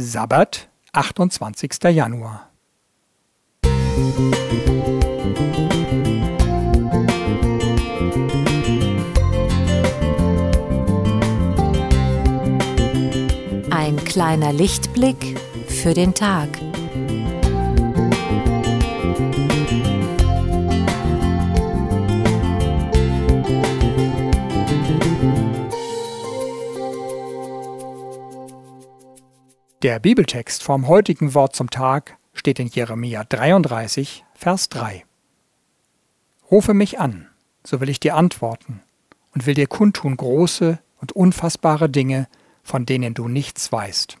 Sabbat, 28. Januar. Ein kleiner Lichtblick für den Tag. Der Bibeltext vom heutigen Wort zum Tag steht in Jeremia 33, Vers 3. Rufe mich an, so will ich dir antworten und will dir kundtun große und unfassbare Dinge, von denen du nichts weißt.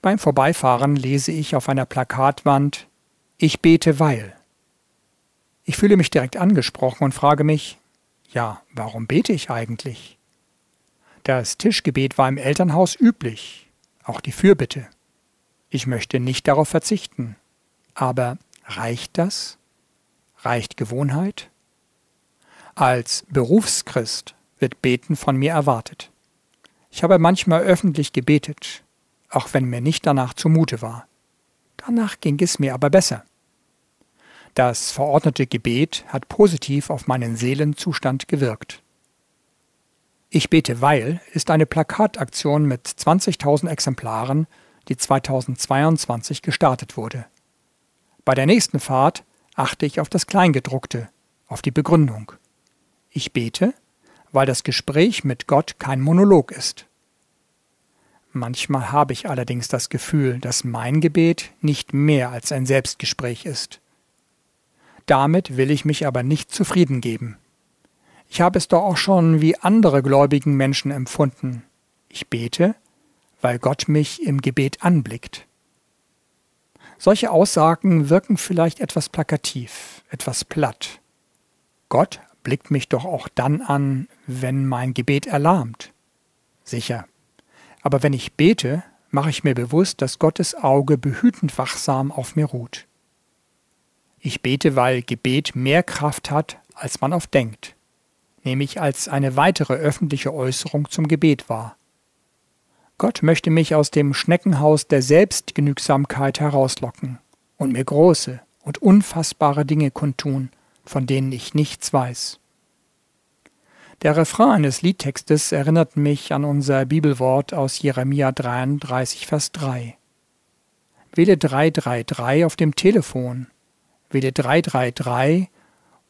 Beim Vorbeifahren lese ich auf einer Plakatwand Ich bete weil. Ich fühle mich direkt angesprochen und frage mich, ja, warum bete ich eigentlich? Das Tischgebet war im Elternhaus üblich, auch die Fürbitte. Ich möchte nicht darauf verzichten. Aber reicht das? Reicht Gewohnheit? Als Berufschrist wird Beten von mir erwartet. Ich habe manchmal öffentlich gebetet, auch wenn mir nicht danach zumute war. Danach ging es mir aber besser. Das verordnete Gebet hat positiv auf meinen Seelenzustand gewirkt. Ich bete weil ist eine Plakataktion mit 20.000 Exemplaren, die 2022 gestartet wurde. Bei der nächsten Fahrt achte ich auf das Kleingedruckte, auf die Begründung. Ich bete, weil das Gespräch mit Gott kein Monolog ist. Manchmal habe ich allerdings das Gefühl, dass mein Gebet nicht mehr als ein Selbstgespräch ist. Damit will ich mich aber nicht zufrieden geben. Ich habe es doch auch schon wie andere gläubigen Menschen empfunden. Ich bete, weil Gott mich im Gebet anblickt. Solche Aussagen wirken vielleicht etwas plakativ, etwas platt. Gott blickt mich doch auch dann an, wenn mein Gebet erlahmt. Sicher. Aber wenn ich bete, mache ich mir bewusst, dass Gottes Auge behütend wachsam auf mir ruht. Ich bete, weil Gebet mehr Kraft hat, als man oft denkt nehme ich als eine weitere öffentliche Äußerung zum Gebet wahr. Gott möchte mich aus dem Schneckenhaus der Selbstgenügsamkeit herauslocken und mir große und unfassbare Dinge kundtun, von denen ich nichts weiß. Der Refrain eines Liedtextes erinnert mich an unser Bibelwort aus Jeremia 33, Vers 3. Wähle 333 auf dem Telefon, wähle 333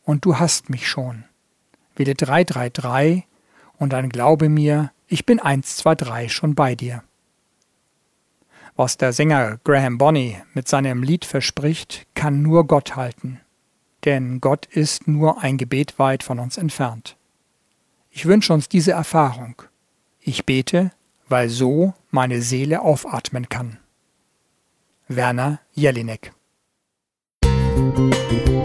und du hast mich schon wähle 333 und dann glaube mir, ich bin 123 schon bei dir. Was der Sänger Graham Bonney mit seinem Lied verspricht, kann nur Gott halten, denn Gott ist nur ein Gebet weit von uns entfernt. Ich wünsche uns diese Erfahrung. Ich bete, weil so meine Seele aufatmen kann. Werner Jelinek Musik